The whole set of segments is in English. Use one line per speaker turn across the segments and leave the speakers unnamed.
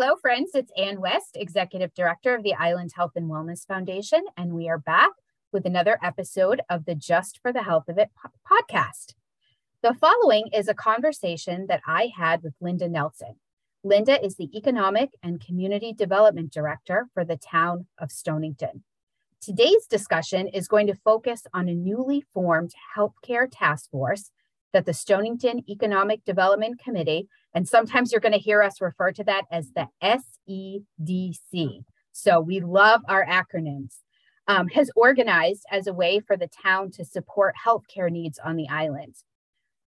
Hello, friends. It's Ann West, Executive Director of the Island Health and Wellness Foundation, and we are back with another episode of the Just for the Health of It podcast. The following is a conversation that I had with Linda Nelson. Linda is the Economic and Community Development Director for the town of Stonington. Today's discussion is going to focus on a newly formed healthcare task force that the Stonington Economic Development Committee and sometimes you're going to hear us refer to that as the SEDC. So we love our acronyms. Um, has organized as a way for the town to support healthcare needs on the island.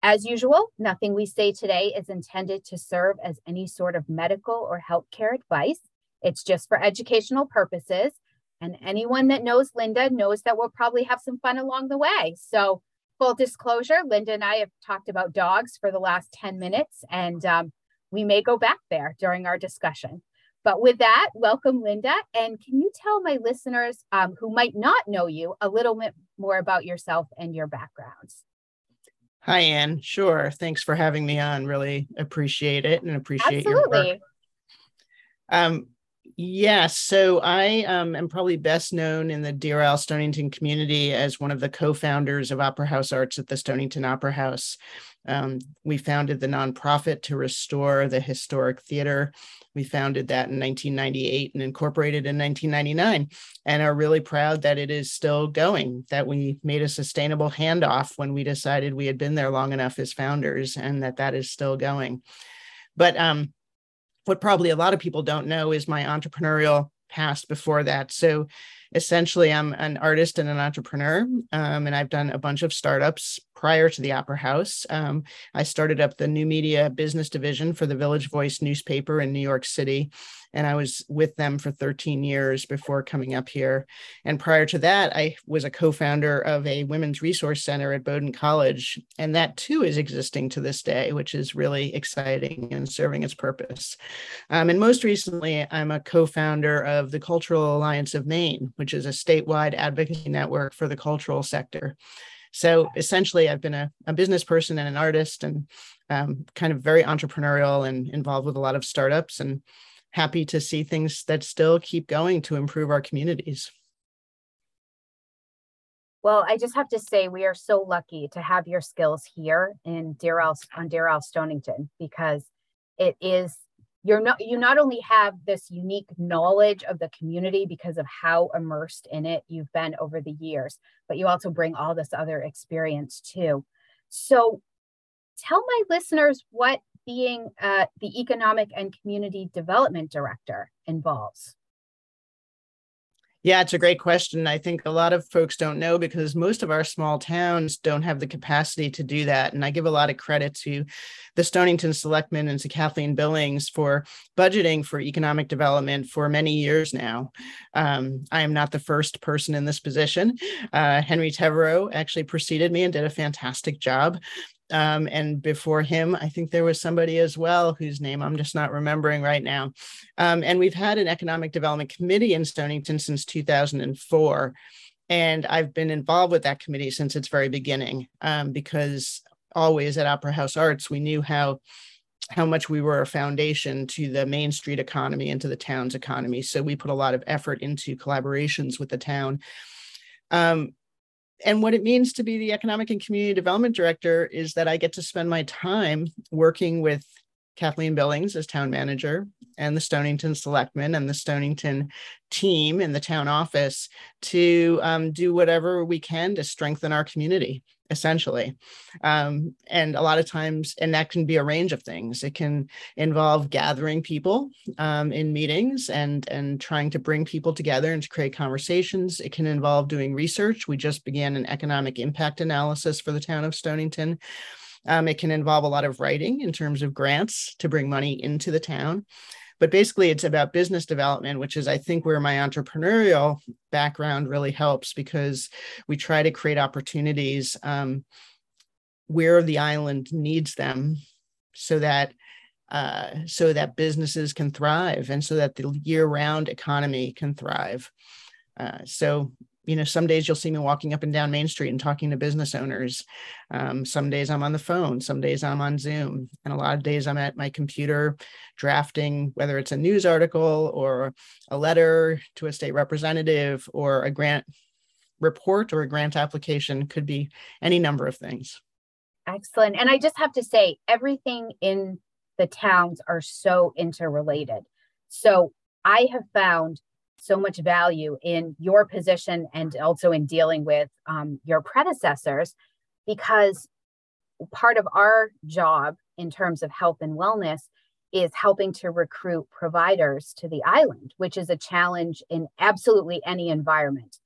As usual, nothing we say today is intended to serve as any sort of medical or healthcare advice. It's just for educational purposes. And anyone that knows Linda knows that we'll probably have some fun along the way. So full disclosure, Linda and I have talked about dogs for the last 10 minutes, and um, we may go back there during our discussion. But with that, welcome, Linda. And can you tell my listeners um, who might not know you a little bit more about yourself and your backgrounds?
Hi, Anne. Sure. Thanks for having me on. Really appreciate it and appreciate
Absolutely.
your work. Um, Yes. So I um, am probably best known in the Deer Isle Stonington community as one of the co founders of Opera House Arts at the Stonington Opera House. Um, we founded the nonprofit to restore the historic theater. We founded that in 1998 and incorporated in 1999, and are really proud that it is still going, that we made a sustainable handoff when we decided we had been there long enough as founders, and that that is still going. But um, what probably a lot of people don't know is my entrepreneurial past before that. So essentially, I'm an artist and an entrepreneur, um, and I've done a bunch of startups prior to the Opera House. Um, I started up the new media business division for the Village Voice newspaper in New York City and I was with them for 13 years before coming up here. And prior to that, I was a co-founder of a women's resource center at Bowdoin College, and that too is existing to this day, which is really exciting and serving its purpose. Um, and most recently, I'm a co-founder of the Cultural Alliance of Maine, which is a statewide advocacy network for the cultural sector. So essentially, I've been a, a business person and an artist, and um, kind of very entrepreneurial and involved with a lot of startups and happy to see things that still keep going to improve our communities.
Well, I just have to say we are so lucky to have your skills here in Deer Isle on Deer Isle Stonington because it is you're not you not only have this unique knowledge of the community because of how immersed in it you've been over the years, but you also bring all this other experience too. So tell my listeners what being uh, the Economic and Community Development Director involves?
Yeah, it's a great question. I think a lot of folks don't know because most of our small towns don't have the capacity to do that. And I give a lot of credit to the Stonington Selectmen and to Kathleen Billings for budgeting for economic development for many years now. Um, I am not the first person in this position. Uh, Henry Teverow actually preceded me and did a fantastic job. Um, and before him, I think there was somebody as well whose name I'm just not remembering right now. Um, and we've had an economic development committee in Stonington since 2004. And I've been involved with that committee since its very beginning um, because always at Opera House Arts, we knew how how much we were a foundation to the main street economy and to the town's economy. So we put a lot of effort into collaborations with the town. Um, and what it means to be the economic and community development director is that I get to spend my time working with Kathleen Billings as town manager and the Stonington selectmen and the Stonington team in the town office to um, do whatever we can to strengthen our community essentially. Um, and a lot of times and that can be a range of things. It can involve gathering people um, in meetings and and trying to bring people together and to create conversations. It can involve doing research. We just began an economic impact analysis for the town of stonington. Um, it can involve a lot of writing in terms of grants to bring money into the town but basically it's about business development which is i think where my entrepreneurial background really helps because we try to create opportunities um, where the island needs them so that uh, so that businesses can thrive and so that the year-round economy can thrive. Uh, so you know, some days you'll see me walking up and down Main Street and talking to business owners. Um, some days I'm on the phone, some days I'm on Zoom, and a lot of days I'm at my computer drafting, whether it's a news article or a letter to a state representative or a grant report or a grant application, could be any number of things.
Excellent. And I just have to say, everything in the towns are so interrelated. So I have found so much value in your position and also in dealing with um, your predecessors because part of our job in terms of health and wellness is helping to recruit providers to the island, which is a challenge in absolutely any environment.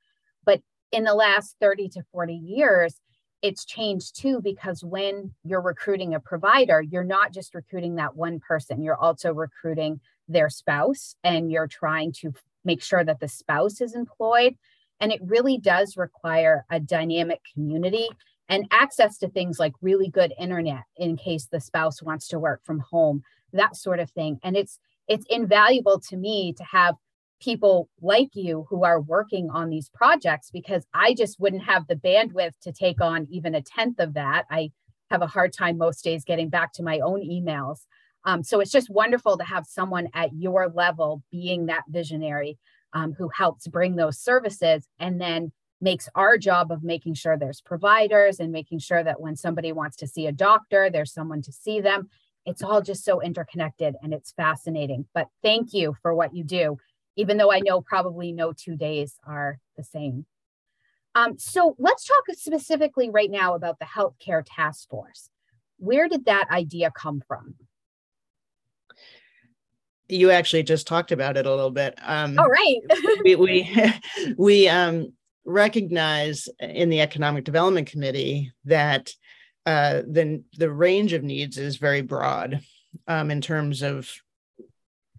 But in the last 30 to 40 years, it's changed too because when you're recruiting a provider, you're not just recruiting that one person, you're also recruiting their spouse and you're trying to make sure that the spouse is employed. And it really does require a dynamic community and access to things like really good internet in case the spouse wants to work from home, that sort of thing. And it's it's invaluable to me to have people like you who are working on these projects because I just wouldn't have the bandwidth to take on even a tenth of that. I have a hard time most days getting back to my own emails. Um, so it's just wonderful to have someone at your level being that visionary um, who helps bring those services and then makes our job of making sure there's providers and making sure that when somebody wants to see a doctor, there's someone to see them. It's all just so interconnected and it's fascinating. But thank you for what you do, even though I know probably no two days are the same. Um, so let's talk specifically right now about the healthcare task force. Where did that idea come from?
You actually just talked about it a little bit.
Um, All right.
we we, we um, recognize in the Economic Development Committee that uh, the the range of needs is very broad um, in terms of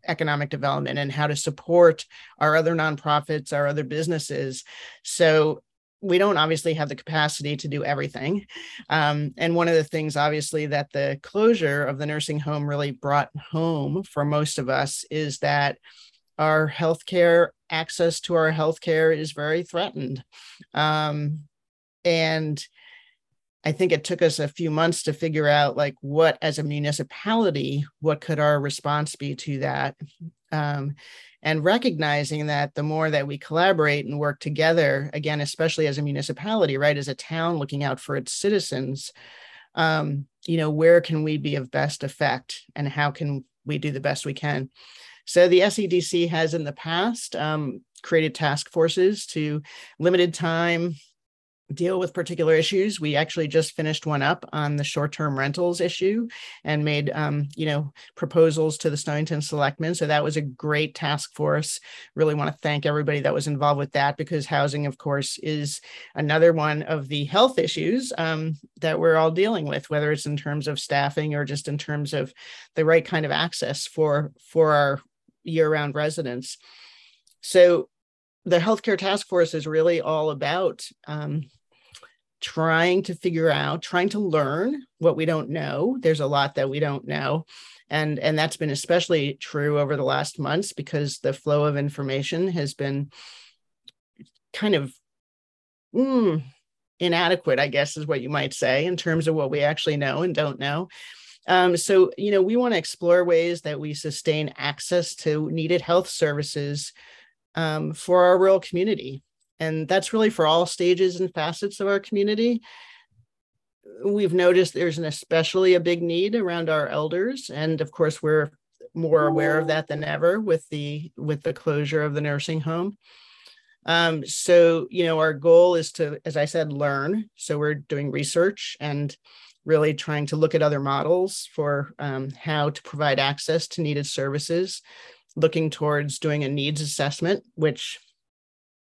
economic development and how to support our other nonprofits, our other businesses. So we don't obviously have the capacity to do everything. Um, and one of the things, obviously, that the closure of the nursing home really brought home for most of us is that our healthcare access to our healthcare is very threatened. Um, and I think it took us a few months to figure out, like, what as a municipality, what could our response be to that? Um, and recognizing that the more that we collaborate and work together again especially as a municipality right as a town looking out for its citizens um, you know where can we be of best effect and how can we do the best we can? So the sedc has in the past um, created task forces to limited time deal with particular issues. We actually just finished one up on the short-term rentals issue and made, um, you know, proposals to the Stonington Selectmen. So that was a great task force. Really want to thank everybody that was involved with that because housing, of course, is another one of the health issues um, that we're all dealing with, whether it's in terms of staffing or just in terms of the right kind of access for for our year-round residents. So the healthcare task force is really all about um, trying to figure out, trying to learn what we don't know. There's a lot that we don't know. And, and that's been especially true over the last months because the flow of information has been kind of mm, inadequate, I guess is what you might say, in terms of what we actually know and don't know. Um, so, you know, we want to explore ways that we sustain access to needed health services um, for our rural community and that's really for all stages and facets of our community. We've noticed there's an especially a big need around our elders and of course we're more aware of that than ever with the with the closure of the nursing home. Um, so you know our goal is to as i said learn. So we're doing research and really trying to look at other models for um, how to provide access to needed services looking towards doing a needs assessment which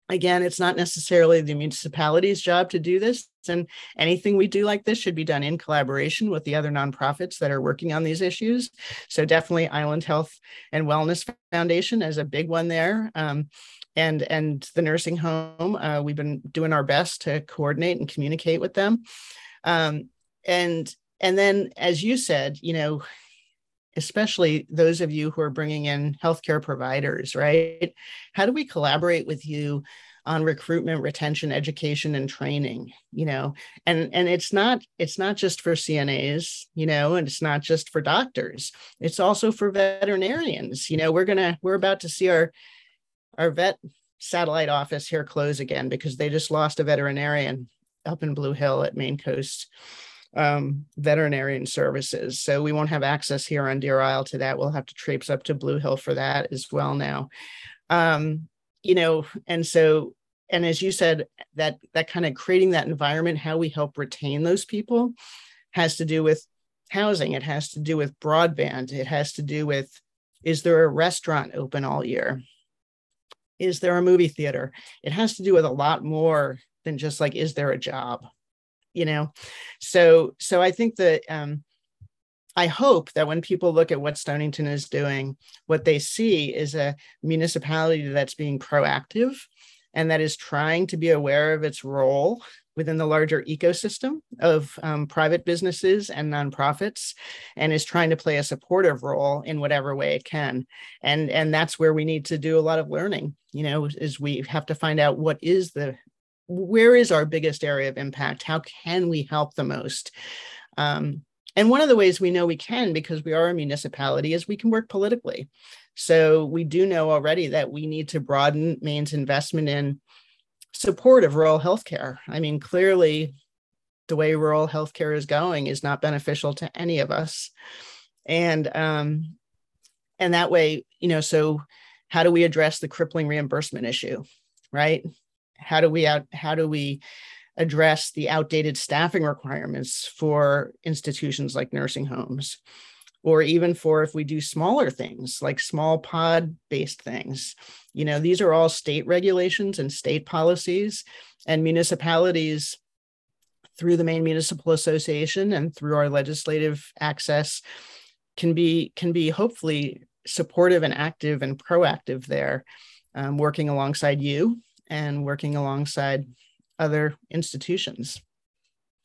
again it's not necessarily the municipality's job to do this and anything we do like this should be done in collaboration with the other nonprofits that are working on these issues. So definitely island health and wellness foundation is a big one there um, and and the nursing home uh, we've been doing our best to coordinate and communicate with them. Um, and and then as you said you know especially those of you who are bringing in healthcare providers, right? How do we collaborate with you on recruitment retention education and training you know? And and it's not it's not just for cnas you know and it's not just for doctors. It's also for veterinarians you know? We're gonna we're about to see our our vet satellite office here close again because they just lost a veterinarian up in blue hill at maine coast um, veterinarian services. So we won't have access here on Deer Isle to that. We'll have to traipse up to Blue Hill for that as well now. Um, you know, and so, and as you said, that that kind of creating that environment, how we help retain those people has to do with housing. It has to do with broadband. It has to do with is there a restaurant open all year? Is there a movie theater? It has to do with a lot more than just like, is there a job? You know, so so I think that um, I hope that when people look at what Stonington is doing, what they see is a municipality that's being proactive and that is trying to be aware of its role within the larger ecosystem of um, private businesses and nonprofits and is trying to play a supportive role in whatever way it can. And and that's where we need to do a lot of learning you know is we have to find out what is the where is our biggest area of impact how can we help the most um, and one of the ways we know we can, because we are a municipality, is we can work politically. So we do know already that we need to broaden Maine's investment in support of rural healthcare. I mean, clearly, the way rural healthcare is going is not beneficial to any of us, and um, and that way, you know, so how do we address the crippling reimbursement issue, right? How do we out? How do we address the outdated staffing requirements for institutions like nursing homes or even for if we do smaller things like small pod based things you know these are all state regulations and state policies and municipalities through the Maine Municipal Association and through our legislative access can be can be hopefully supportive and active and proactive there um, working alongside you and working alongside other institutions.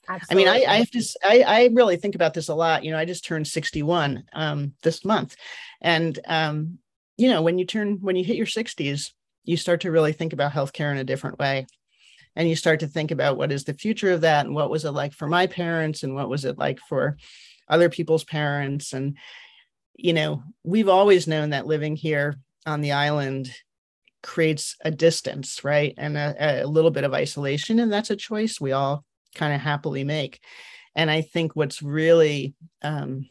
Absolutely. I mean, I, I have to, I, I really think about this a lot. You know, I just turned 61 um, this month. And, um, you know, when you turn, when you hit your 60s, you start to really think about healthcare in a different way. And you start to think about what is the future of that and what was it like for my parents and what was it like for other people's parents. And, you know, we've always known that living here on the island creates a distance, right? And a, a little bit of isolation. And that's a choice we all kind of happily make. And I think what's really um,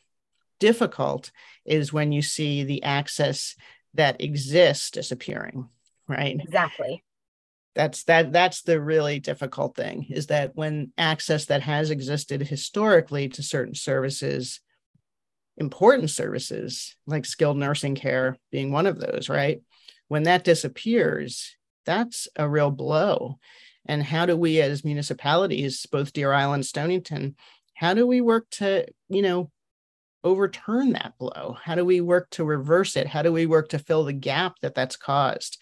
difficult is when you see the access that exists disappearing, right?
Exactly.
That's that that's the really difficult thing is that when access that has existed historically to certain services important services like skilled nursing care being one of those, right? When that disappears, that's a real blow. And how do we, as municipalities, both Deer Island, Stonington, how do we work to, you know, overturn that blow? How do we work to reverse it? How do we work to fill the gap that that's caused?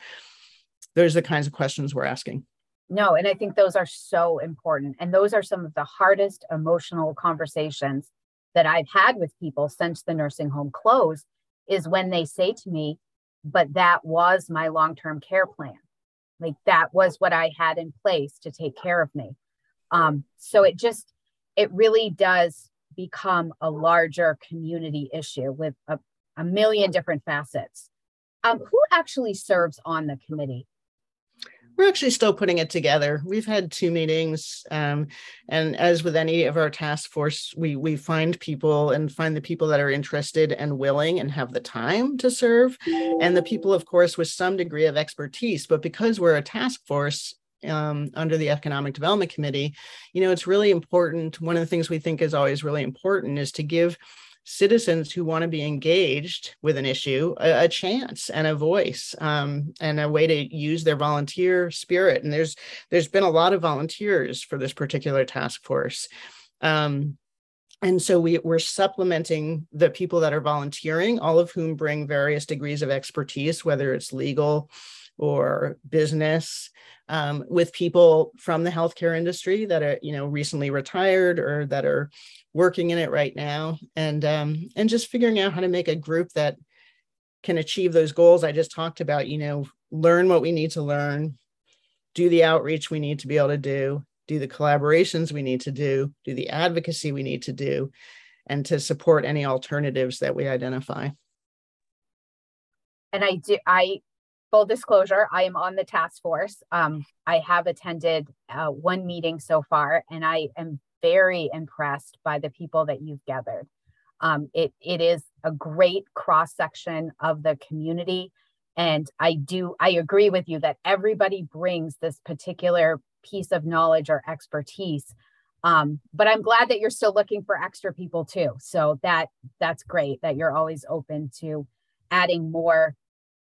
Those are the kinds of questions we're asking.
No, and I think those are so important. And those are some of the hardest emotional conversations that I've had with people since the nursing home closed is when they say to me, but that was my long-term care plan. Like that was what i had in place to take care of me. Um, so it just it really does become a larger community issue with a, a million different facets. Um, who actually serves on the committee
we're actually still putting it together. We've had two meetings, um, and as with any of our task force, we we find people and find the people that are interested and willing and have the time to serve, and the people, of course, with some degree of expertise. But because we're a task force, um, under the Economic Development Committee, you know, it's really important. One of the things we think is always really important is to give citizens who want to be engaged with an issue a, a chance and a voice um, and a way to use their volunteer spirit. And there's there's been a lot of volunteers for this particular task force. Um, and so we, we're supplementing the people that are volunteering all of whom bring various degrees of expertise whether it's legal or business um, with people from the healthcare industry that are you know recently retired or that are working in it right now and um, and just figuring out how to make a group that can achieve those goals i just talked about you know learn what we need to learn do the outreach we need to be able to do, do the collaborations we need to do, do the advocacy we need to do, and to support any alternatives that we identify.
And I do, I, full disclosure, I am on the task force. Um, I have attended uh, one meeting so far, and I am very impressed by the people that you've gathered. Um, it, it is a great cross section of the community. And I do, I agree with you that everybody brings this particular piece of knowledge or expertise. Um, but I'm glad that you're still looking for extra people too. So that that's great that you're always open to adding more,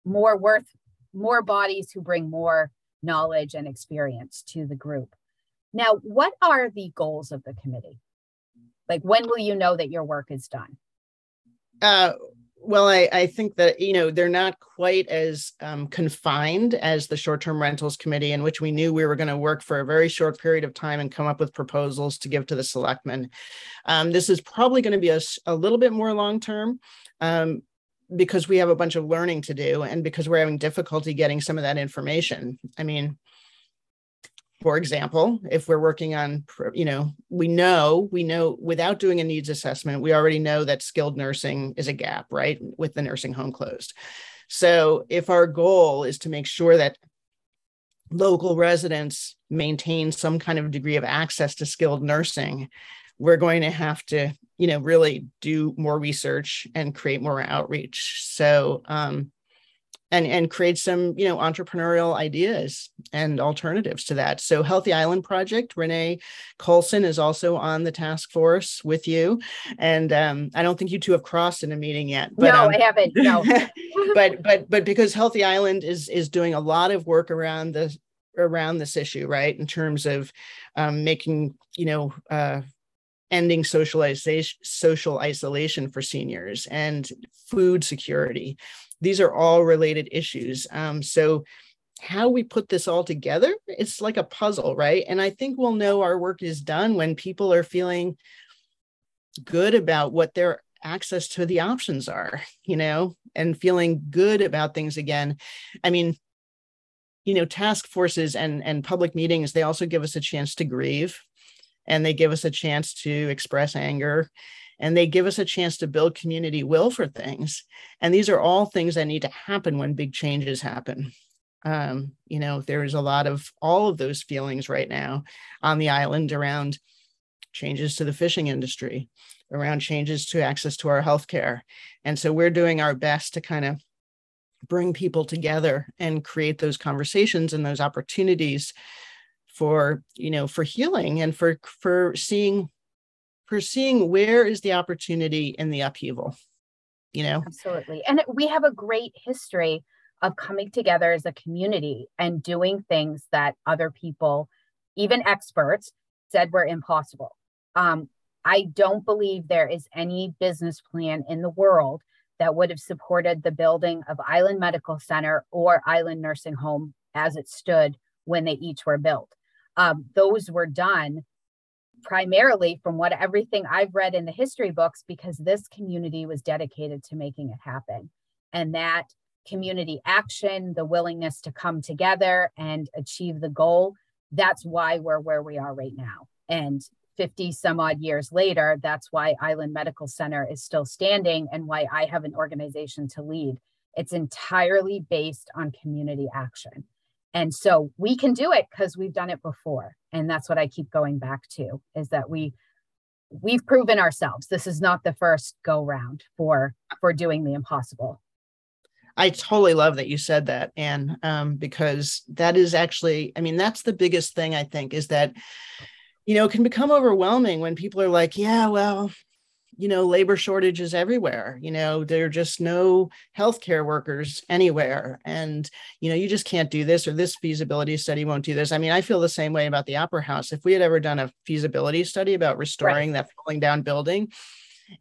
more worth, more bodies who bring more knowledge and experience to the group. Now, what are the goals of the committee? Like, when will you know that your work is done?
Uh, well, I, I think that, you know, they're not quite as um, confined as the short term rentals committee, in which we knew we were going to work for a very short period of time and come up with proposals to give to the selectmen. Um, this is probably going to be a, a little bit more long term. Um, because we have a bunch of learning to do and because we're having difficulty getting some of that information. I mean, for example, if we're working on, you know, we know, we know without doing a needs assessment, we already know that skilled nursing is a gap, right? With the nursing home closed. So if our goal is to make sure that local residents maintain some kind of degree of access to skilled nursing, we're going to have to, you know, really do more research and create more outreach. So, um, and and create some you know entrepreneurial ideas and alternatives to that. So healthy island project renee colson is also on the task force with you. And um, i don't think you two have crossed in a meeting yet
but no um, i haven't no.
but but but because healthy island is is doing a lot of work around the around this issue right in terms of um, making you know uh, ending socialization social isolation for seniors and food security these are all related issues. Um, so how we put this all together, it's like a puzzle, right? And I think we'll know our work is done when people are feeling good about what their access to the options are, you know, and feeling good about things again. I mean, you know, task forces and and public meetings, they also give us a chance to grieve and they give us a chance to express anger and they give us a chance to build community will for things. And these are all things that need to happen when big changes happen. Um, you know, there is a lot of all of those feelings right now on the island around changes to the fishing industry, around changes to access to our healthcare. And so we're doing our best to kind of bring people together and create those conversations and those opportunities for you know for healing and for for seeing for seeing where is the opportunity in the upheaval you know?
Absolutely. And we have a great history of coming together as a community and doing things that other people even experts said were impossible. Um, i don't believe there is any business plan in the world that would have supported the building of island medical center or island nursing home as it stood when they each were built. Um, those were done primarily from what everything I've read in the history books because this community was dedicated to making it happen. And that community action, the willingness to come together and achieve the goal, that's why we're where we are right now. And 50 some odd years later, that's why Island Medical Center is still standing and why I have an organization to lead. It's entirely based on community action. And so we can do it because we've done it before. And that's what I keep going back to is that we we've proven ourselves. This is not the first go round for for doing the impossible.
I totally love that you said that, Anne, um, because that is actually, I mean, that's the biggest thing I think is that, you know, it can become overwhelming when people are like, yeah, well, you know labor shortages everywhere you know there are just no healthcare workers anywhere. And you know you just can't do this or this feasibility study won't do this. I mean i feel the same way about the opera house. If we had ever done a feasibility study about restoring right. that falling down building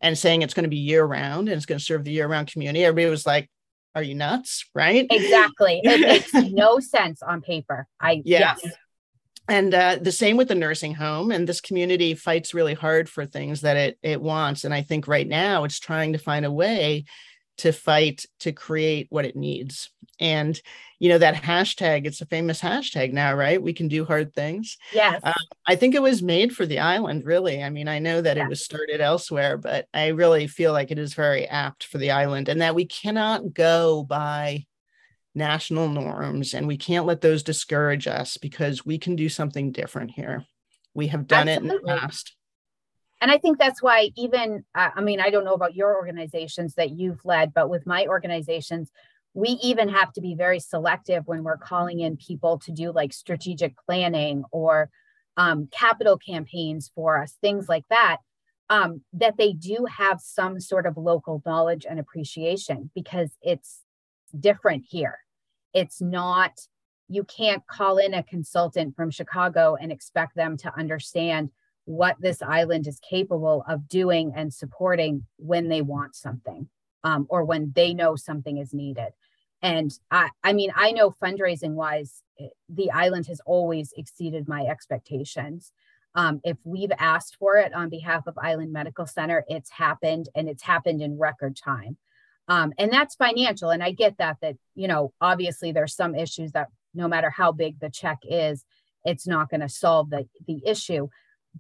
and saying it's going to be year round and it's going to serve the year round community everybody was like are you nuts? Right?
Exactly. It makes no sense on paper. I yeah. yes
and uh, the same with the nursing home and this community fights really hard for things that it it wants and i think right now it's trying to find a way to fight to create what it needs. And you know that hashtag it's a famous hashtag now right we can do hard things
yes uh,
i think it was made for the island really i mean i know that yeah. it was started elsewhere but i really feel like it is very apt for the island and that we cannot go by national norms and we can't let those discourage us because we can do something different here we have done Absolutely. it in the past
and i think that's why even uh, i mean i don't know about your organizations that you've led but with my organizations we even have to be very selective when we're calling in people to do like strategic planning or um, capital campaigns for us, things like that, um, that they do have some sort of local knowledge and appreciation because it's different here. It's not, you can't call in a consultant from Chicago and expect them to understand what this island is capable of doing and supporting when they want something um, or when they know something is needed. And I, I mean i know fundraising wise the island has always exceeded my expectations. Um, if we've asked for it on behalf of island medical center it's happened and it's happened in record time um, and that's financial and i get that that you know obviously there's some issues that no matter how big the check is it's not going to solve the the issue.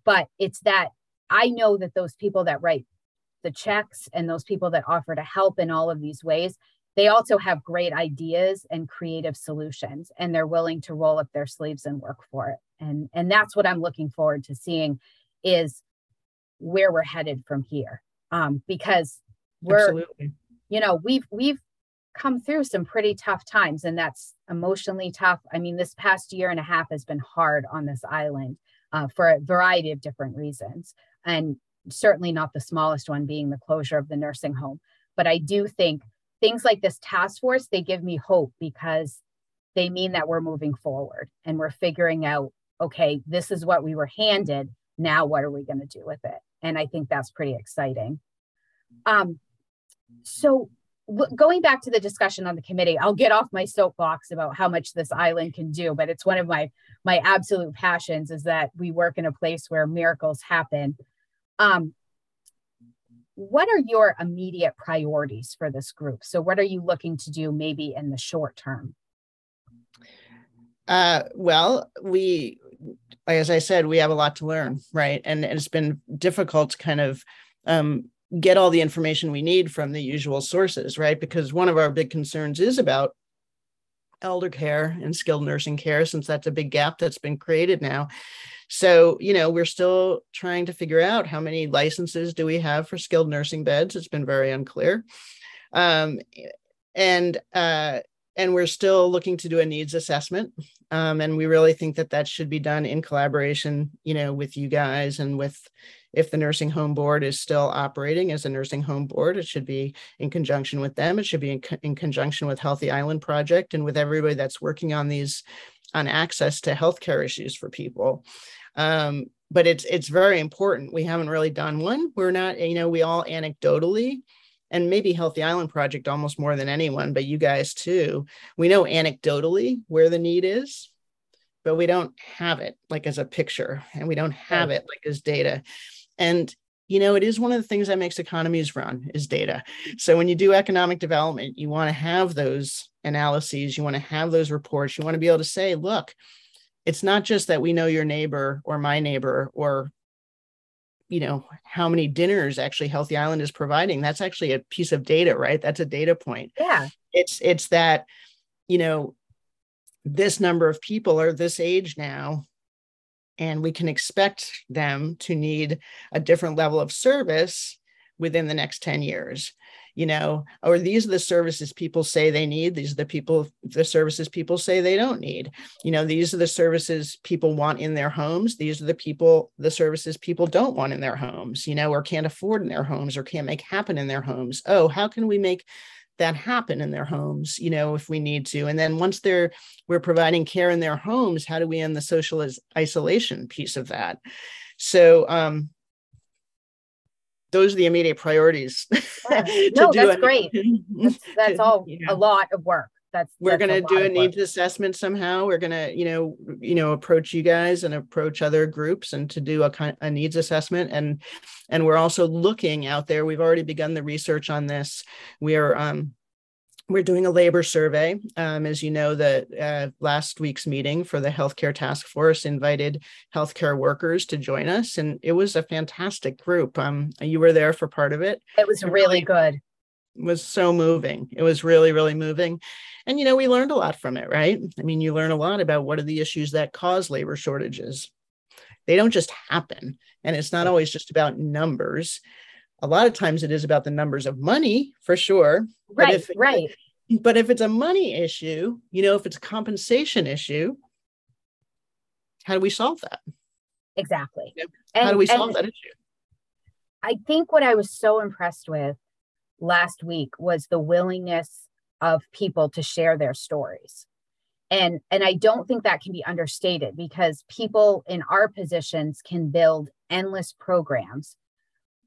But it's that i know that those people that write the checks and those people that offer to help in all of these ways they also have great ideas and creative solutions and they're willing to roll up their sleeves and work for it. And and that's what i'm looking forward to seeing is where we're headed from here. Um, because we're Absolutely. You know we've we've come through some pretty tough times and that's emotionally tough i mean this past year and a half has been hard on this island uh, for a variety of different reasons and certainly not the smallest one being the closure of the nursing home but i do think things like this task force, they give me hope because they mean that we're moving forward and we're figuring out, okay, this is what we were handed. Now, what are we going to do with it? And I think that's pretty exciting. Um, so, going back to the discussion on the committee, I'll get off my soapbox about how much this island can do, but it's one of my my absolute passions is that we work in a place where miracles happen. Um, what are your immediate priorities for this group? So, what are you looking to do maybe in the short term?
Uh, well, we, as I said, we have a lot to learn, right? And it's been difficult to kind of um, get all the information we need from the usual sources, right? Because one of our big concerns is about elder care and skilled nursing care, since that's a big gap that's been created now. So, you know, we're still trying to figure out how many licenses do we have for skilled nursing beds. It's been very unclear. Um, and uh, and we're still looking to do a needs assessment um, and we really think that that should be done in collaboration you know with you guys and with if the nursing home board is still operating as a nursing home board it should be in conjunction with them it should be in, co- in conjunction with healthy island project and with everybody that's working on these on access to healthcare issues for people. Um, but it's it's very important. We haven't really done one. We're not, you know, we all anecdotally, and maybe Healthy Island Project almost more than anyone, but you guys too. We know anecdotally where the need is, but we don't have it like as a picture, and we don't have it like as data. And you know, it is one of the things that makes economies run is data. So when you do economic development, you want to have those analyses, you want to have those reports, you want to be able to say, look, it's not just that we know your neighbor or my neighbor or you know how many dinners actually healthy island is providing. That's actually a piece of data right? That's a data point.
Yeah.
It's it's that you know this number of people are this age now and we can expect them to need a different level of service within the next 10 years you know? Or these are the services people say they need these are the people the services people say they don't need. You know these are the services people want in their homes these are the people the services people don't want in their homes you know or can't afford in their homes or can't make happen in their homes. Oh how can we make that happen in their homes you know if we need to. And then once they're we're providing care in their homes how do we end the social isolation piece of that? So um those are the immediate priorities
yeah. no that's great. That's, that's all yeah. a lot of work that's
we're going to do a needs assessment somehow we're going to you know you know approach you guys and approach other groups and to do a kind a needs assessment and and we're also looking out there we've already begun the research on this we are um we're doing a labor survey. Um, as you know, the uh, last week's meeting for the healthcare task force invited healthcare workers to join us, and it was a fantastic group. Um, you were there for part of it.
It was really good.
Was so moving. It was really, really moving. And, you know, we learned a lot from it, right? I mean, you learn a lot about what are the issues that cause labor shortages. They don't just happen. And it's not always just about numbers a lot of times it is about the numbers of money for sure.
Right, if, right.
But if it's a money issue, you know, if it's a compensation issue, how do we solve that?
Exactly.
how and, do we solve that issue?
I think what I was so impressed with last week was the willingness of people to share their stories. And and I don't think that can be understated because people in our positions can build endless programs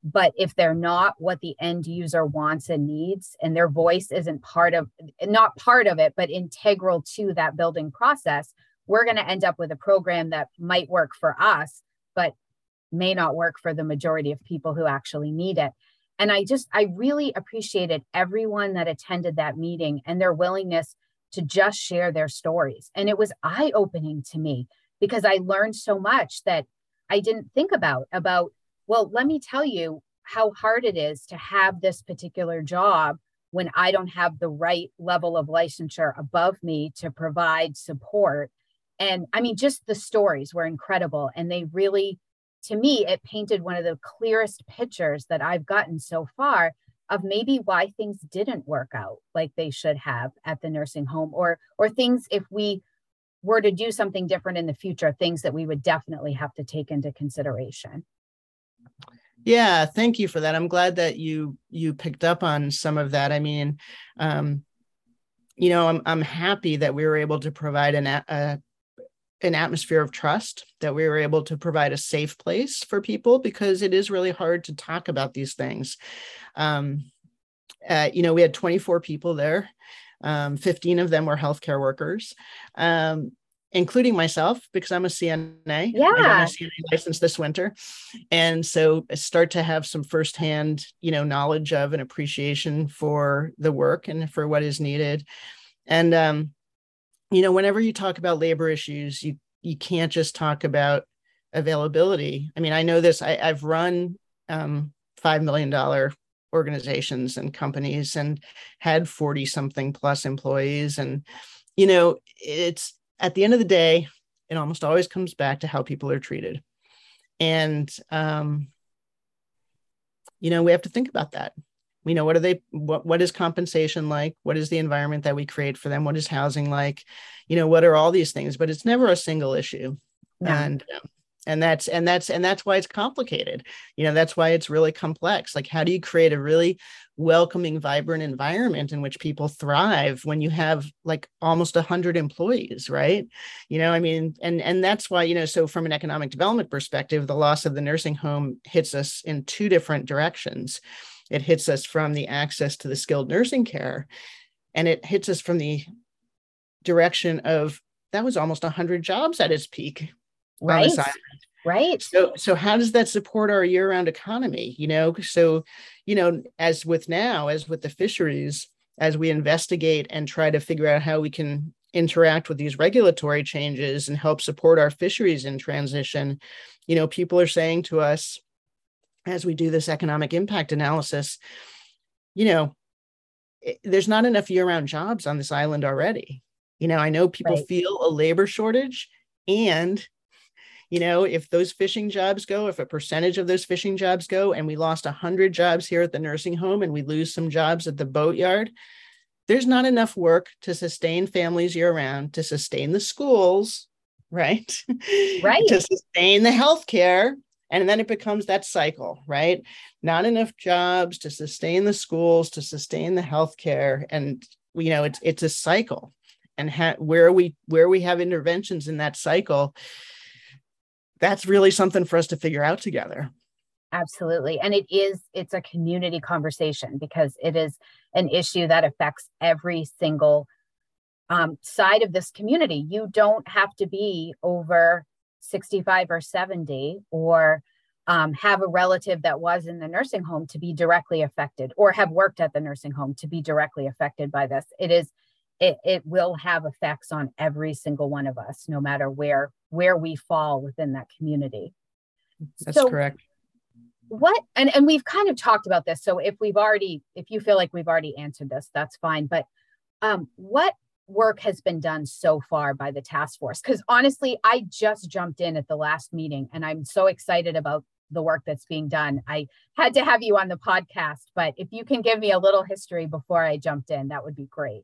but if they're not what the end user wants and needs and their voice isn't part of not part of it but integral to that building process we're going to end up with a program that might work for us but may not work for the majority of people who actually need it and i just i really appreciated everyone that attended that meeting and their willingness to just share their stories and it was eye opening to me because i learned so much that i didn't think about about well, let me tell you how hard it is to have this particular job when I don't have the right level of licensure above me to provide support. And I mean, just the stories were incredible. And they really, to me, it painted one of the clearest pictures that I've gotten so far of maybe why things didn't work out like they should have at the nursing home or or things if we were to do something different in the future things that we would definitely have to take into consideration
yeah, thank you for that. I'm glad that you you picked up on some of that. I mean, um, you know, I'm I'm happy that we were able to provide an a, an atmosphere of trust, that we were able to provide a safe place for people because it is really hard to talk about these things. Um, uh, you know, we had 24 people there. Um, 15 of them were healthcare workers. Um, including myself because I'm a CNA.
Yeah. I got my
CNA license this winter. And so I start to have some firsthand, you know, knowledge of and appreciation for the work and for what is needed. And um, you know, whenever you talk about labor issues, you you can't just talk about availability. I mean, I know this, I, I've run um five million dollar organizations and companies and had 40 something plus employees and you know it's at the end of the day, it almost always comes back to how people are treated. And, um, you know, we have to think about that. You know, what are they, what, what is compensation like? What is the environment that we create for them? What is housing like? You know, what are all these things? But it's never a single issue. No. And, um, and that's and that's and that's why it's complicated you know that's why it's really complex like how do you create a really welcoming vibrant environment in which people thrive when you have like almost 100 employees right you know i mean and and that's why you know so from an economic development perspective the loss of the nursing home hits us in two different directions it hits us from the access to the skilled nursing care and it hits us from the direction of that was almost 100 jobs at its peak
right. right.
So so how does that support our year-round economy you know? So you know as with now as with the fisheries as we investigate and try to figure out how we can interact with these regulatory changes and help support our fisheries in transition you know people are saying to us as we do this economic impact analysis you know there's not enough year-round jobs on this island already. You know i know people right. feel a labor shortage and you know if those fishing jobs go if a percentage of those fishing jobs go and we lost 100 jobs here at the nursing home and we lose some jobs at the boatyard there's not enough work to sustain families year round to sustain the schools right?
Right.
To sustain the health care and then it becomes that cycle right? Not enough jobs to sustain the schools to sustain the health care and you know it's it's a cycle. And ha- where we where we have interventions in that cycle that's really something for us to figure out together.
Absolutely. And it is it's a community conversation because it is an issue that affects every single um, side of this community. You don't have to be over 65 or 70 or um, have a relative that was in the nursing home to be directly affected or have worked at the nursing home to be directly affected by this. It is it, it will have effects on every single one of us, no matter where where we fall within that community.
That's so correct.
What and and we've kind of talked about this. So if we've already, if you feel like we've already answered this, that's fine. But um, what work has been done so far by the task force? Because honestly, I just jumped in at the last meeting, and I'm so excited about the work that's being done. I had to have you on the podcast, but if you can give me a little history before I jumped in, that would be great.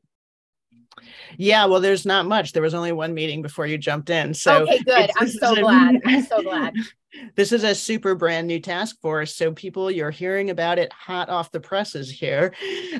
Yeah, well, there's not much. There was only one meeting before you jumped in. So
okay, good. I'm so glad. I'm so glad.
This is a super brand new task force. So people, you're hearing about it hot off the presses here.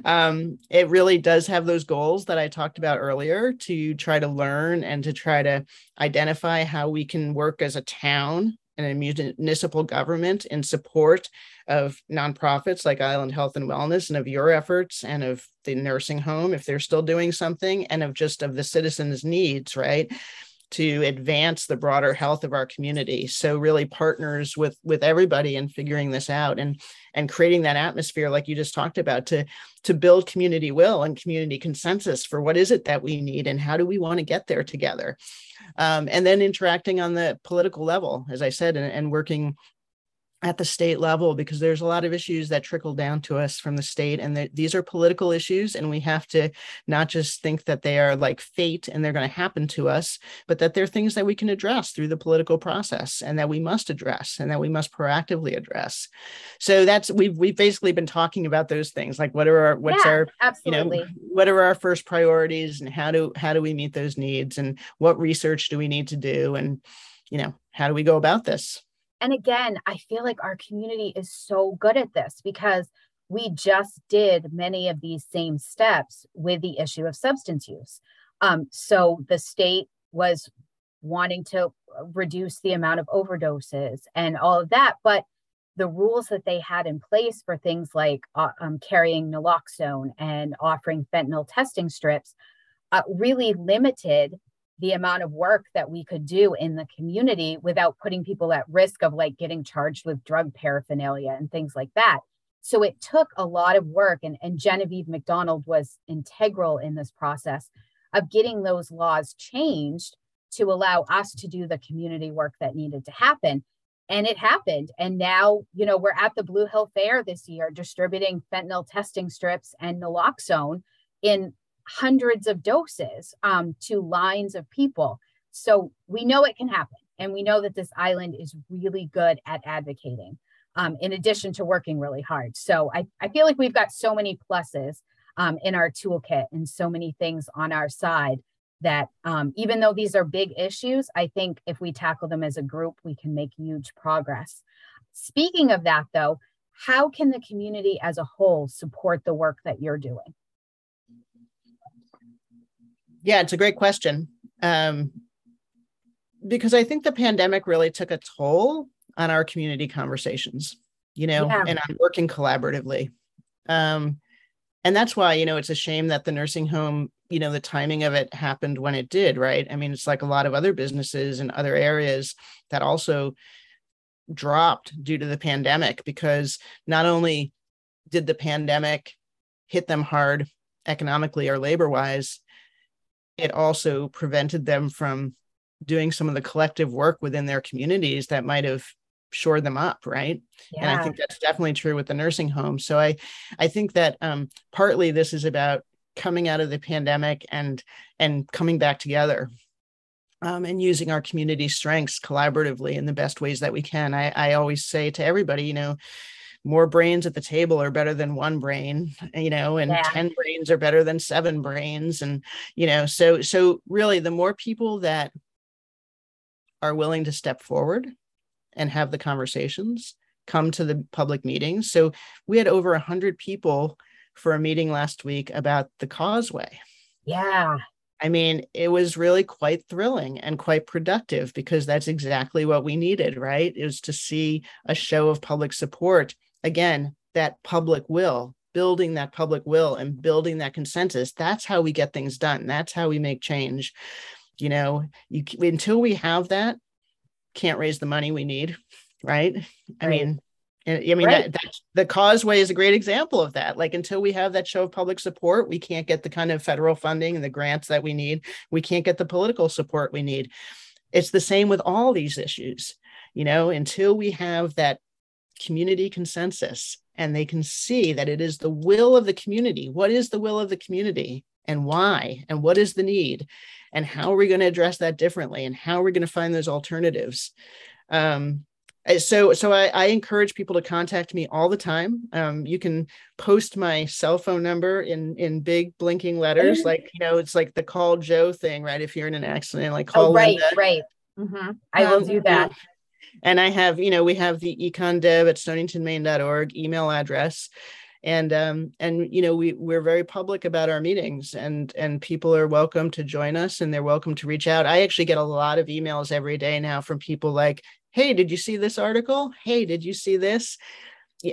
Um, it really does have those goals that I talked about earlier to try to learn and to try to identify how we can work as a town and a municipal government in support of nonprofits like Island Health and Wellness and of your efforts and of the nursing home, if they're still doing something, and of just of the citizens' needs, right? To advance the broader health of our community. So really partners with with everybody in figuring this out and and creating that atmosphere like you just talked about to to build community will and community consensus for what is it that we need and how do we want to get there together. Um, and then interacting on the political level as i said and, and working at the state level because there's a lot of issues that trickle down to us from the state and these are political issues and we have to not just think that they are like fate and they're going to happen to us but that they're things that we can address through the political process and that we must address and that we must proactively address so that's we've we've basically been talking about those things like what are our what's
yeah,
our
absolutely.
you know what are our first priorities and how do how do we meet those needs and what research do we need to do and you know how do we go about this
and again, I feel like our community is so good at this because we just did many of these same steps with the issue of substance use. Um, so the state was wanting to reduce the amount of overdoses and all of that, but the rules that they had in place for things like uh, um, carrying naloxone and offering fentanyl testing strips uh, really limited the amount of work that we could do in the community without putting people at risk of like getting charged with drug paraphernalia and things like that. So it took a lot of work, and, and Genevieve McDonald was integral in this process of getting those laws changed to allow us to do the community work that needed to happen. And it happened. And now, you know, we're at the Blue Hill Fair this year distributing fentanyl testing strips and naloxone in hundreds of doses um, to lines of people. So we know it can happen. And we know that this island is really good at advocating, um, in addition to working really hard. So I, I feel like we've got so many pluses um, in our toolkit and so many things on our side that um, even though these are big issues, I think if we tackle them as a group, we can make huge progress. Speaking of that, though, how can the community as a whole support the work that you're doing?
Yeah, it's a great question. Um, because I think the pandemic really took a toll on our community conversations, you know, yeah. and on working collaboratively. Um, and that's why, you know, it's a shame that the nursing home, you know, the timing of it happened when it did, right? I mean, it's like a lot of other businesses and other areas that also dropped due to the pandemic because not only did the pandemic hit them hard economically or labor wise it also prevented them from doing some of the collective work within their communities that might have shored them up right? Yeah. and i think that's definitely true with the nursing home. So i i think that um, partly this is about coming out of the pandemic and and coming back together um, and using our community strengths collaboratively in the best ways that we can. I i always say to everybody you know more brains at the table are better than one brain you know and yeah. 10 brains are better than seven brains and you know so so really the more people that are willing to step forward and have the conversations come to the public meetings so we had over 100 people for a meeting last week about the causeway
yeah
I mean, it was really quite thrilling and quite productive because that's exactly what we needed, right? It was to see a show of public support again, that public will building that public will and building that consensus that's how we get things done that's how we make change you know you until we have that can't raise the money we need right, right. i mean I mean, right. that, that, the causeway is a great example of that. Like, until we have that show of public support, we can't get the kind of federal funding and the grants that we need. We can't get the political support we need. It's the same with all these issues. You know, until we have that community consensus and they can see that it is the will of the community. What is the will of the community and why? And what is the need? And how are we going to address that differently? And how are we going to find those alternatives? Um, so so I, I, encourage people to contact me all the time um, you can post my cell phone number in in big blinking letters mm-hmm. like you know it's like the call joe thing right if you're in an accident like call
oh, right Linda. right mm-hmm. i will um, do that
and I have, you know, we have the econdev at stoningtonmaine.org email address. And um, and you know, we we're very public about our meetings and and people are welcome to join us and they're welcome to reach out. I actually get a lot of emails every day now from people like, hey, did you see this article? Hey, did you see this?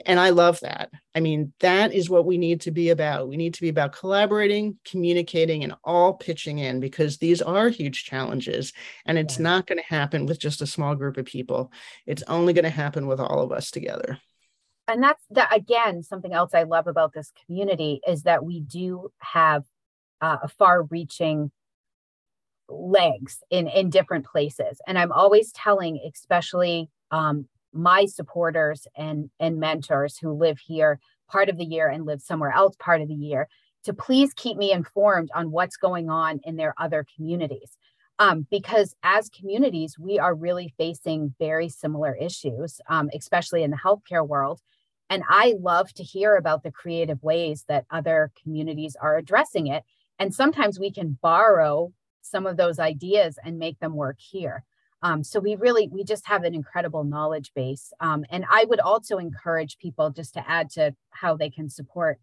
And I love that. I mean, that is what we need to be about. We need to be about collaborating, communicating, and all pitching in because these are huge challenges. And it's yeah. not going to happen with just a small group of people. It's only going to happen with all of us together.
And that's that again, something else I love about this community is that we do have uh, a far reaching legs in in different places and i'm always telling especially um, my supporters and and mentors who live here part of the year and live somewhere else part of the year to please keep me informed on what's going on in their other communities. Um, because as communities we are really facing very similar issues um, especially in the healthcare world. And i love to hear about the creative ways that other communities are addressing it. And sometimes we can borrow some of those ideas and make them work here um, so we really, we just have an incredible knowledge base. Um, and I would also encourage people just to add to how they can support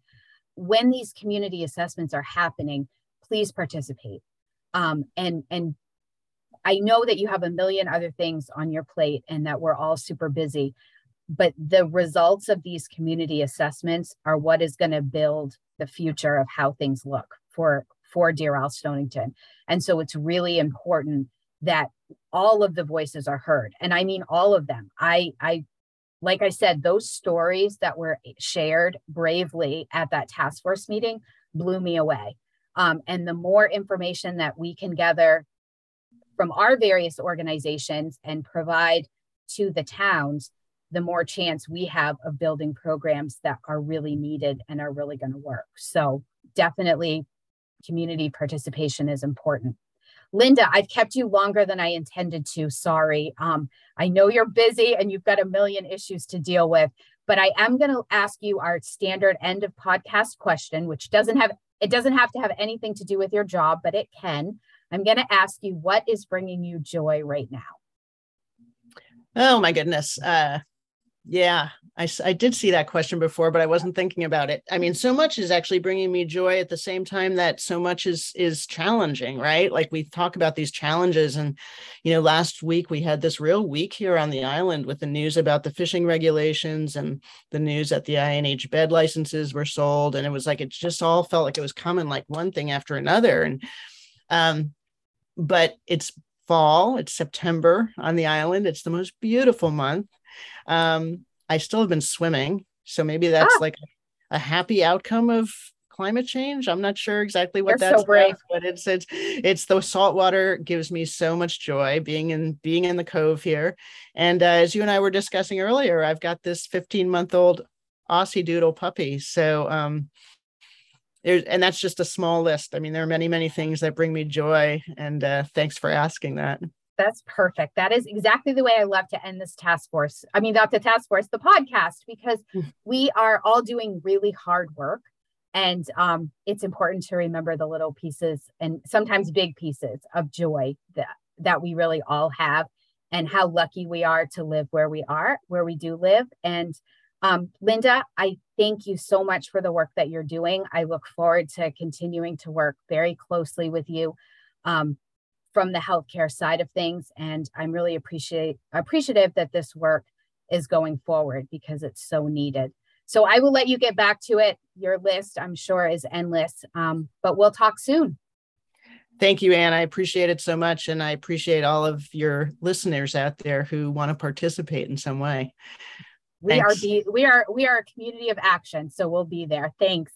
when these community assessments are happening, please participate. Um, and, and I know that you have a million other things on your plate and that we're all super busy, but the results of these community assessments are what is going to build the future of how things look for, for Deer Isle Stonington. And so it's really important that all of the voices are heard. And i mean all of them. I i like i said those stories that were shared bravely at that task force meeting blew me away. Um, and the more information that we can gather from our various organizations and provide to the towns the more chance we have of building programs that are really needed and are really going to work. So definitely community participation is important Linda, I've kept you longer than I intended to. Sorry. Um, I know you're busy and you've got a million issues to deal with, but I am going to ask you our standard end of podcast question, which doesn't have it doesn't have to have anything to do with your job, but it can. I'm going to ask you what is bringing you joy right now.
Oh my goodness. Uh, yeah, I, I did see that question before, but I wasn't thinking about it. I mean, so much is actually bringing me joy at the same time that so much is is challenging, right? Like we talk about these challenges, and you know, last week we had this real week here on the island with the news about the fishing regulations and the news that the INH bed licenses were sold, and it was like it just all felt like it was coming like one thing after another, and um, but it's fall, it's September on the island. It's the most beautiful month um, I still have been swimming, so maybe that's ah. like a, happy outcome of climate change. I'm not sure exactly what You're that's so about, but it's it's it's the salt water gives me so much joy being in being in the cove here. And uh, as you and I were discussing earlier, I've got this 15 month old Aussie Doodle puppy. So um, there's and that's just a small list. I mean, there are many many things that bring me joy, and uh, thanks for asking that.
That's perfect. That is exactly the way I love to end this task force. I mean, not the task force, the podcast, because hmm. we are all doing really hard work. And um, it's important to remember the little pieces and sometimes big pieces of joy that, that we really all have and how lucky we are to live where we are, where we do live. And um, Linda, I thank you so much for the work that you're doing. I look forward to continuing to work very closely with you. Um, from the healthcare side of things. And I'm really appreciate appreciative that this work is going forward because it's so needed. So I will let you get back to it. Your list, I'm sure, is endless, um, but we'll talk soon.
Thank you, Anne. I appreciate it so much. And I appreciate all of your listeners out there who want to participate in some way.
We Thanks. are the, we are we are a community of action, so we'll be there. Thanks.